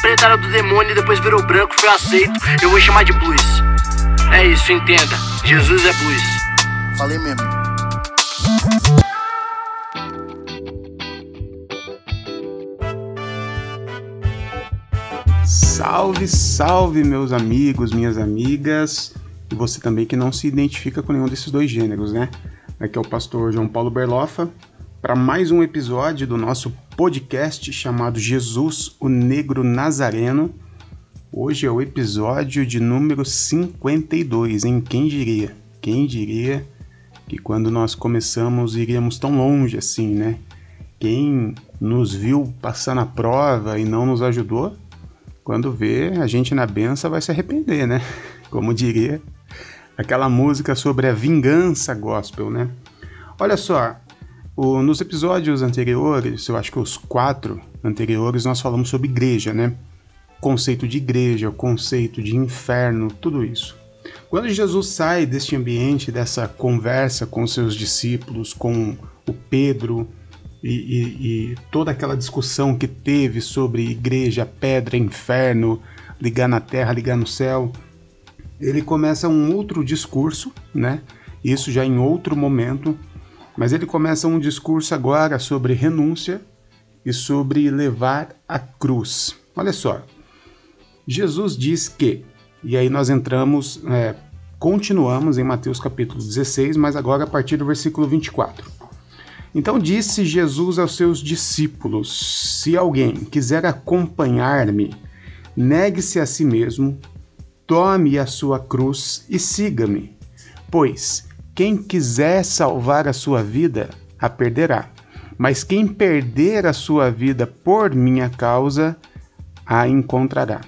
preta era do demônio e depois virou branco, foi aceito. Eu vou chamar de blues. É isso, entenda. Jesus é blues. Falei mesmo. Salve, salve, meus amigos, minhas amigas, e você também que não se identifica com nenhum desses dois gêneros, né? Aqui é o pastor João Paulo Berlofa para mais um episódio do nosso podcast chamado Jesus, o Negro Nazareno. Hoje é o episódio de número 52, em quem diria? Quem diria que quando nós começamos iríamos tão longe assim, né? Quem nos viu passar na prova e não nos ajudou, quando vê a gente na benção vai se arrepender, né? Como diria aquela música sobre a vingança gospel, né? Olha só, o, nos episódios anteriores, eu acho que os quatro anteriores, nós falamos sobre igreja, né? Conceito de igreja, conceito de inferno, tudo isso. Quando Jesus sai deste ambiente, dessa conversa com seus discípulos, com o Pedro e, e, e toda aquela discussão que teve sobre igreja, pedra, inferno, ligar na terra, ligar no céu, ele começa um outro discurso, né? Isso já em outro momento, mas ele começa um discurso agora sobre renúncia e sobre levar a cruz. Olha só, Jesus diz que, e aí nós entramos, é, continuamos em Mateus capítulo 16, mas agora a partir do versículo 24. Então disse Jesus aos seus discípulos: Se alguém quiser acompanhar-me, negue-se a si mesmo, tome a sua cruz e siga-me. Pois quem quiser salvar a sua vida, a perderá. Mas quem perder a sua vida por minha causa, a encontrará.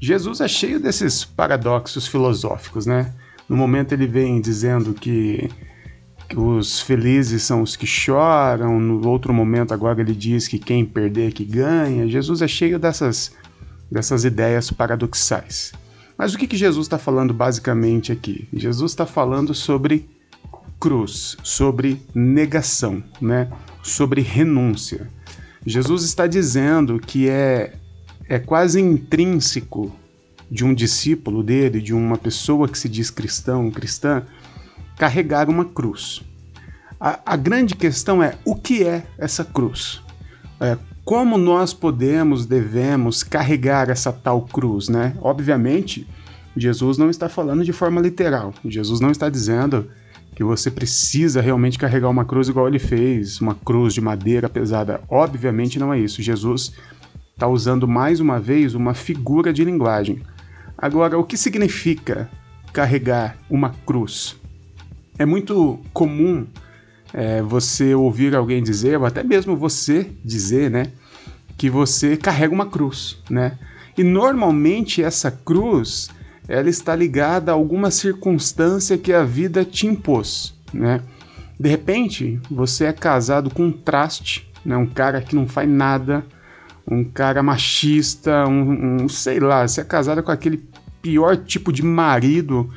Jesus é cheio desses paradoxos filosóficos, né? No momento ele vem dizendo que, os felizes são os que choram, no outro momento agora ele diz que quem perder que ganha. Jesus é cheio dessas, dessas ideias paradoxais. Mas o que, que Jesus está falando basicamente aqui? Jesus está falando sobre cruz, sobre negação, né? sobre renúncia. Jesus está dizendo que é, é quase intrínseco de um discípulo dele, de uma pessoa que se diz cristão, cristã, carregar uma cruz. A, a grande questão é o que é essa cruz? É, como nós podemos, devemos carregar essa tal cruz, né? Obviamente, Jesus não está falando de forma literal. Jesus não está dizendo que você precisa realmente carregar uma cruz igual ele fez, uma cruz de madeira pesada. Obviamente não é isso. Jesus está usando mais uma vez uma figura de linguagem. Agora, o que significa carregar uma cruz? É muito comum é, você ouvir alguém dizer, ou até mesmo você dizer, né, que você carrega uma cruz, né? E normalmente essa cruz ela está ligada a alguma circunstância que a vida te impôs, né? De repente, você é casado com um traste, né? um cara que não faz nada, um cara machista, um, um sei lá, você é casado com aquele pior tipo de marido,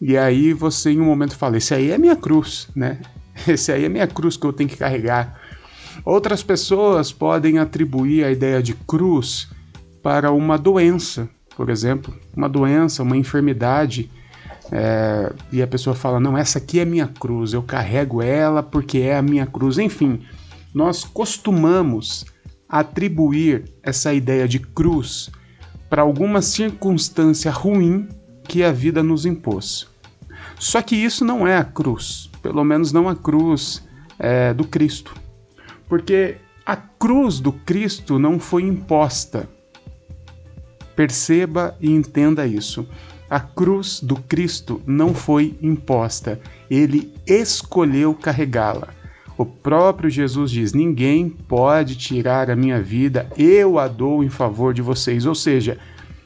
e aí você em um momento fala, esse aí é minha cruz, né? Esse aí é minha cruz que eu tenho que carregar. Outras pessoas podem atribuir a ideia de cruz para uma doença, por exemplo, uma doença, uma enfermidade, é, e a pessoa fala: Não, essa aqui é minha cruz, eu carrego ela porque é a minha cruz. Enfim, nós costumamos atribuir essa ideia de cruz para alguma circunstância ruim que a vida nos impôs. Só que isso não é a cruz, pelo menos não a cruz é, do Cristo, porque a cruz do Cristo não foi imposta Perceba e entenda isso. A cruz do Cristo não foi imposta, ele escolheu carregá-la. O próprio Jesus diz: Ninguém pode tirar a minha vida, eu a dou em favor de vocês. Ou seja,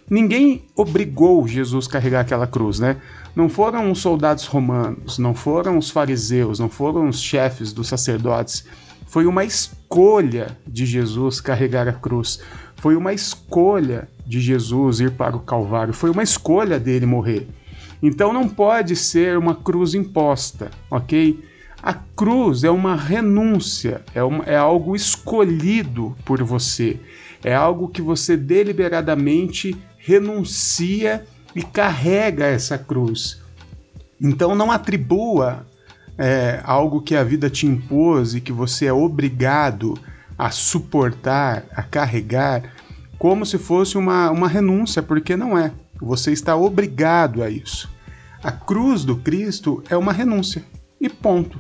ninguém obrigou Jesus a carregar aquela cruz, né? Não foram os soldados romanos, não foram os fariseus, não foram os chefes dos sacerdotes. Foi uma escolha de Jesus carregar a cruz. Foi uma escolha de Jesus ir para o Calvário, foi uma escolha dele morrer. Então não pode ser uma cruz imposta, ok? A cruz é uma renúncia, é, uma, é algo escolhido por você, É algo que você deliberadamente renuncia e carrega essa cruz. Então não atribua é, algo que a vida te impôs e que você é obrigado a suportar, a carregar, como se fosse uma, uma renúncia, porque não é. Você está obrigado a isso. A cruz do Cristo é uma renúncia. E ponto.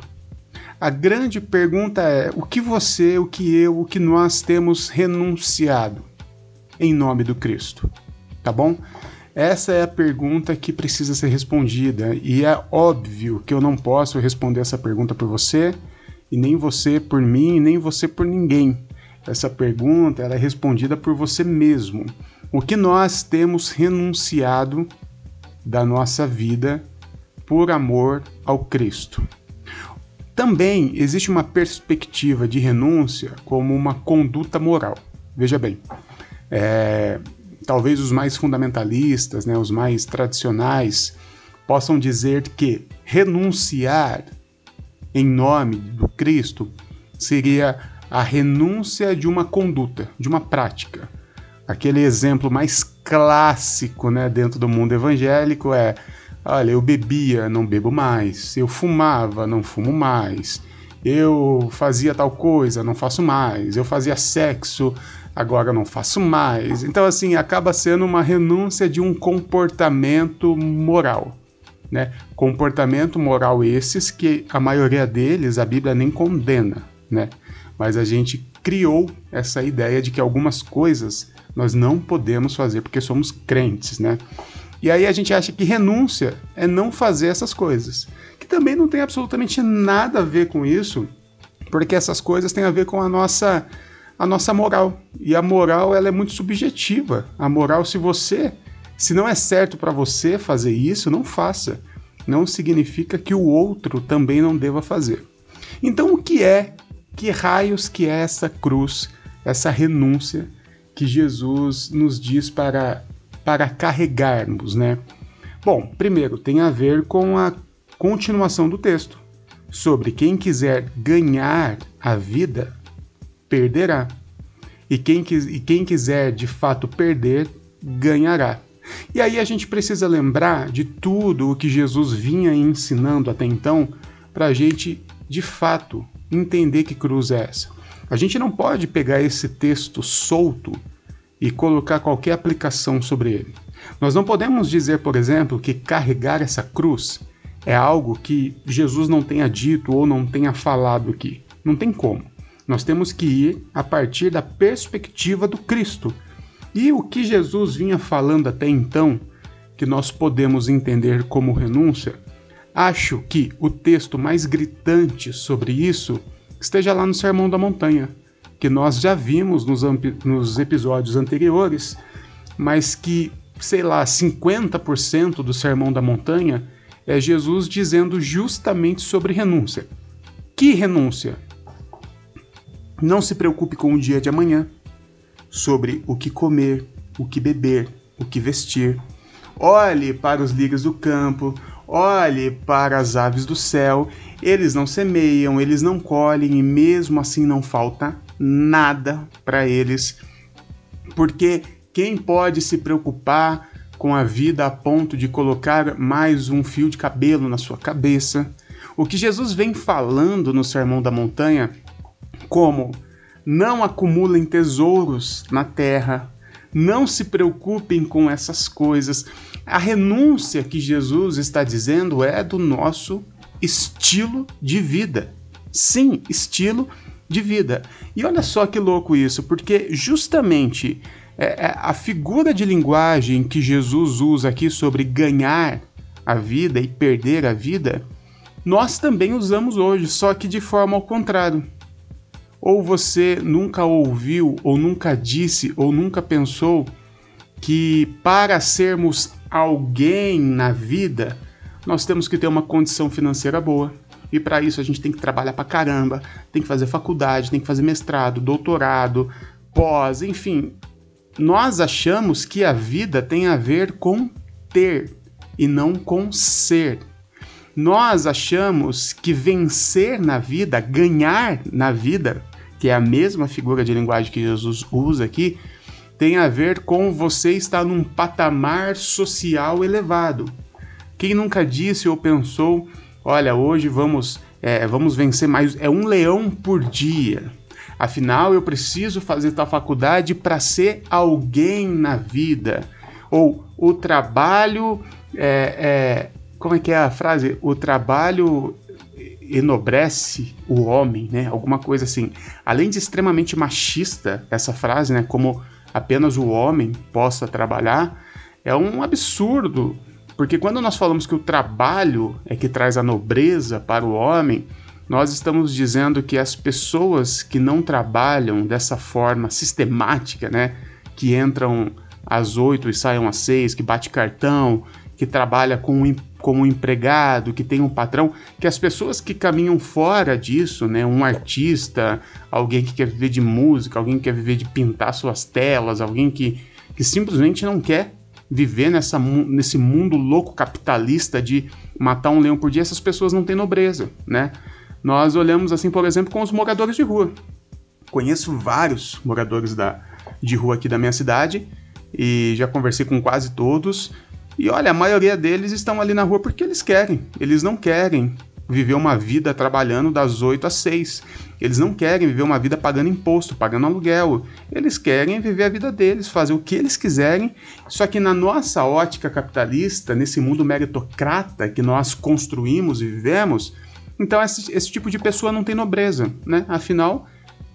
A grande pergunta é: o que você, o que eu, o que nós temos renunciado em nome do Cristo? Tá bom? Essa é a pergunta que precisa ser respondida e é óbvio que eu não posso responder essa pergunta por você e nem você por mim e nem você por ninguém. Essa pergunta ela é respondida por você mesmo. O que nós temos renunciado da nossa vida por amor ao Cristo? Também existe uma perspectiva de renúncia como uma conduta moral. Veja bem, é, talvez os mais fundamentalistas, né, os mais tradicionais, possam dizer que renunciar em nome do Cristo seria a renúncia de uma conduta, de uma prática. Aquele exemplo mais clássico né, dentro do mundo evangélico é: olha, eu bebia, não bebo mais, eu fumava, não fumo mais, eu fazia tal coisa, não faço mais, eu fazia sexo, agora não faço mais. Então, assim, acaba sendo uma renúncia de um comportamento moral. Né? Comportamento moral esses que a maioria deles a Bíblia nem condena, né? Mas a gente criou essa ideia de que algumas coisas nós não podemos fazer porque somos crentes, né? E aí a gente acha que renúncia é não fazer essas coisas, que também não tem absolutamente nada a ver com isso, porque essas coisas têm a ver com a nossa a nossa moral. E a moral ela é muito subjetiva. A moral, se você, se não é certo para você fazer isso, não faça. Não significa que o outro também não deva fazer. Então, o que é, que raios que é essa cruz, essa renúncia que Jesus nos diz para para carregarmos, né? Bom, primeiro tem a ver com a continuação do texto sobre quem quiser ganhar a vida perderá. E quem, e quem quiser de fato perder, ganhará. E aí a gente precisa lembrar de tudo o que Jesus vinha ensinando até então, para a gente de fato entender que cruz é essa. A gente não pode pegar esse texto solto e colocar qualquer aplicação sobre ele. Nós não podemos dizer, por exemplo, que carregar essa cruz é algo que Jesus não tenha dito ou não tenha falado aqui. Não tem como. Nós temos que ir a partir da perspectiva do Cristo. E o que Jesus vinha falando até então, que nós podemos entender como renúncia, acho que o texto mais gritante sobre isso esteja lá no Sermão da Montanha, que nós já vimos nos, nos episódios anteriores, mas que, sei lá, 50% do Sermão da Montanha é Jesus dizendo justamente sobre renúncia. Que renúncia? Não se preocupe com o dia de amanhã, sobre o que comer, o que beber, o que vestir. Olhe para os lírios do campo, olhe para as aves do céu. Eles não semeiam, eles não colhem e mesmo assim não falta nada para eles. Porque quem pode se preocupar com a vida a ponto de colocar mais um fio de cabelo na sua cabeça? O que Jesus vem falando no Sermão da Montanha como não acumulem tesouros na terra, não se preocupem com essas coisas. A renúncia que Jesus está dizendo é do nosso estilo de vida. Sim, estilo de vida. E olha só que louco isso, porque justamente é, é, a figura de linguagem que Jesus usa aqui sobre ganhar a vida e perder a vida, nós também usamos hoje, só que de forma ao contrário. Ou você nunca ouviu, ou nunca disse, ou nunca pensou que para sermos alguém na vida, nós temos que ter uma condição financeira boa. E para isso a gente tem que trabalhar para caramba, tem que fazer faculdade, tem que fazer mestrado, doutorado, pós, enfim. Nós achamos que a vida tem a ver com ter e não com ser. Nós achamos que vencer na vida, ganhar na vida, que é a mesma figura de linguagem que Jesus usa aqui, tem a ver com você estar num patamar social elevado. Quem nunca disse ou pensou, olha, hoje vamos, é, vamos vencer mais, é um leão por dia. Afinal, eu preciso fazer tal faculdade para ser alguém na vida. Ou o trabalho é, é, como é que é a frase? O trabalho enobrece o homem, né? Alguma coisa assim. Além de extremamente machista, essa frase, né? Como apenas o homem possa trabalhar, é um absurdo. Porque quando nós falamos que o trabalho é que traz a nobreza para o homem, nós estamos dizendo que as pessoas que não trabalham dessa forma sistemática, né? Que entram às oito e saem às seis, que bate cartão, que trabalha com como empregado, que tem um patrão, que as pessoas que caminham fora disso, né, um artista, alguém que quer viver de música, alguém que quer viver de pintar suas telas, alguém que, que simplesmente não quer viver nessa, nesse mundo louco capitalista de matar um leão por dia, essas pessoas não têm nobreza, né? Nós olhamos assim, por exemplo, com os moradores de rua. Conheço vários moradores da, de rua aqui da minha cidade e já conversei com quase todos e olha, a maioria deles estão ali na rua porque eles querem. Eles não querem viver uma vida trabalhando das 8 às 6. Eles não querem viver uma vida pagando imposto, pagando aluguel. Eles querem viver a vida deles, fazer o que eles quiserem. Só que na nossa ótica capitalista, nesse mundo meritocrata que nós construímos e vivemos, então esse, esse tipo de pessoa não tem nobreza, né? Afinal,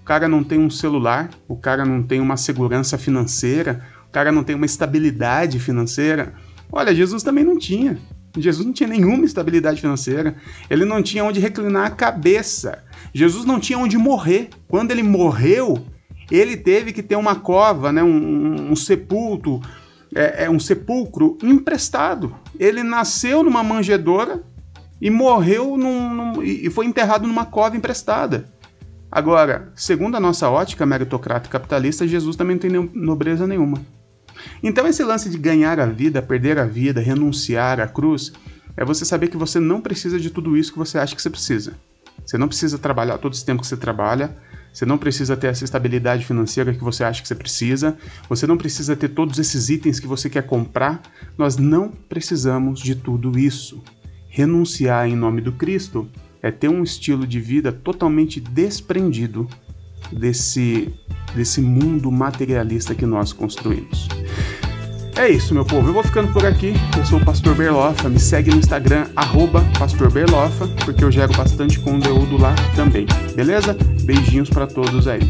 o cara não tem um celular, o cara não tem uma segurança financeira, o cara não tem uma estabilidade financeira. Olha, Jesus também não tinha. Jesus não tinha nenhuma estabilidade financeira. Ele não tinha onde reclinar a cabeça. Jesus não tinha onde morrer. Quando ele morreu, ele teve que ter uma cova, né, um, um sepulto, é, é, um sepulcro emprestado. Ele nasceu numa manjedoura e morreu num, num, e foi enterrado numa cova emprestada. Agora, segundo a nossa ótica meritocrata capitalista, Jesus também não tem nobreza nenhuma. Então, esse lance de ganhar a vida, perder a vida, renunciar à cruz, é você saber que você não precisa de tudo isso que você acha que você precisa. Você não precisa trabalhar todo esse tempo que você trabalha, você não precisa ter essa estabilidade financeira que você acha que você precisa, você não precisa ter todos esses itens que você quer comprar. Nós não precisamos de tudo isso. Renunciar em nome do Cristo é ter um estilo de vida totalmente desprendido desse, desse mundo materialista que nós construímos. É isso, meu povo. Eu vou ficando por aqui. Eu sou o Pastor Berlofa. Me segue no Instagram, arroba Pastor Berlofa, porque eu gero bastante conteúdo lá também. Beleza? Beijinhos para todos aí.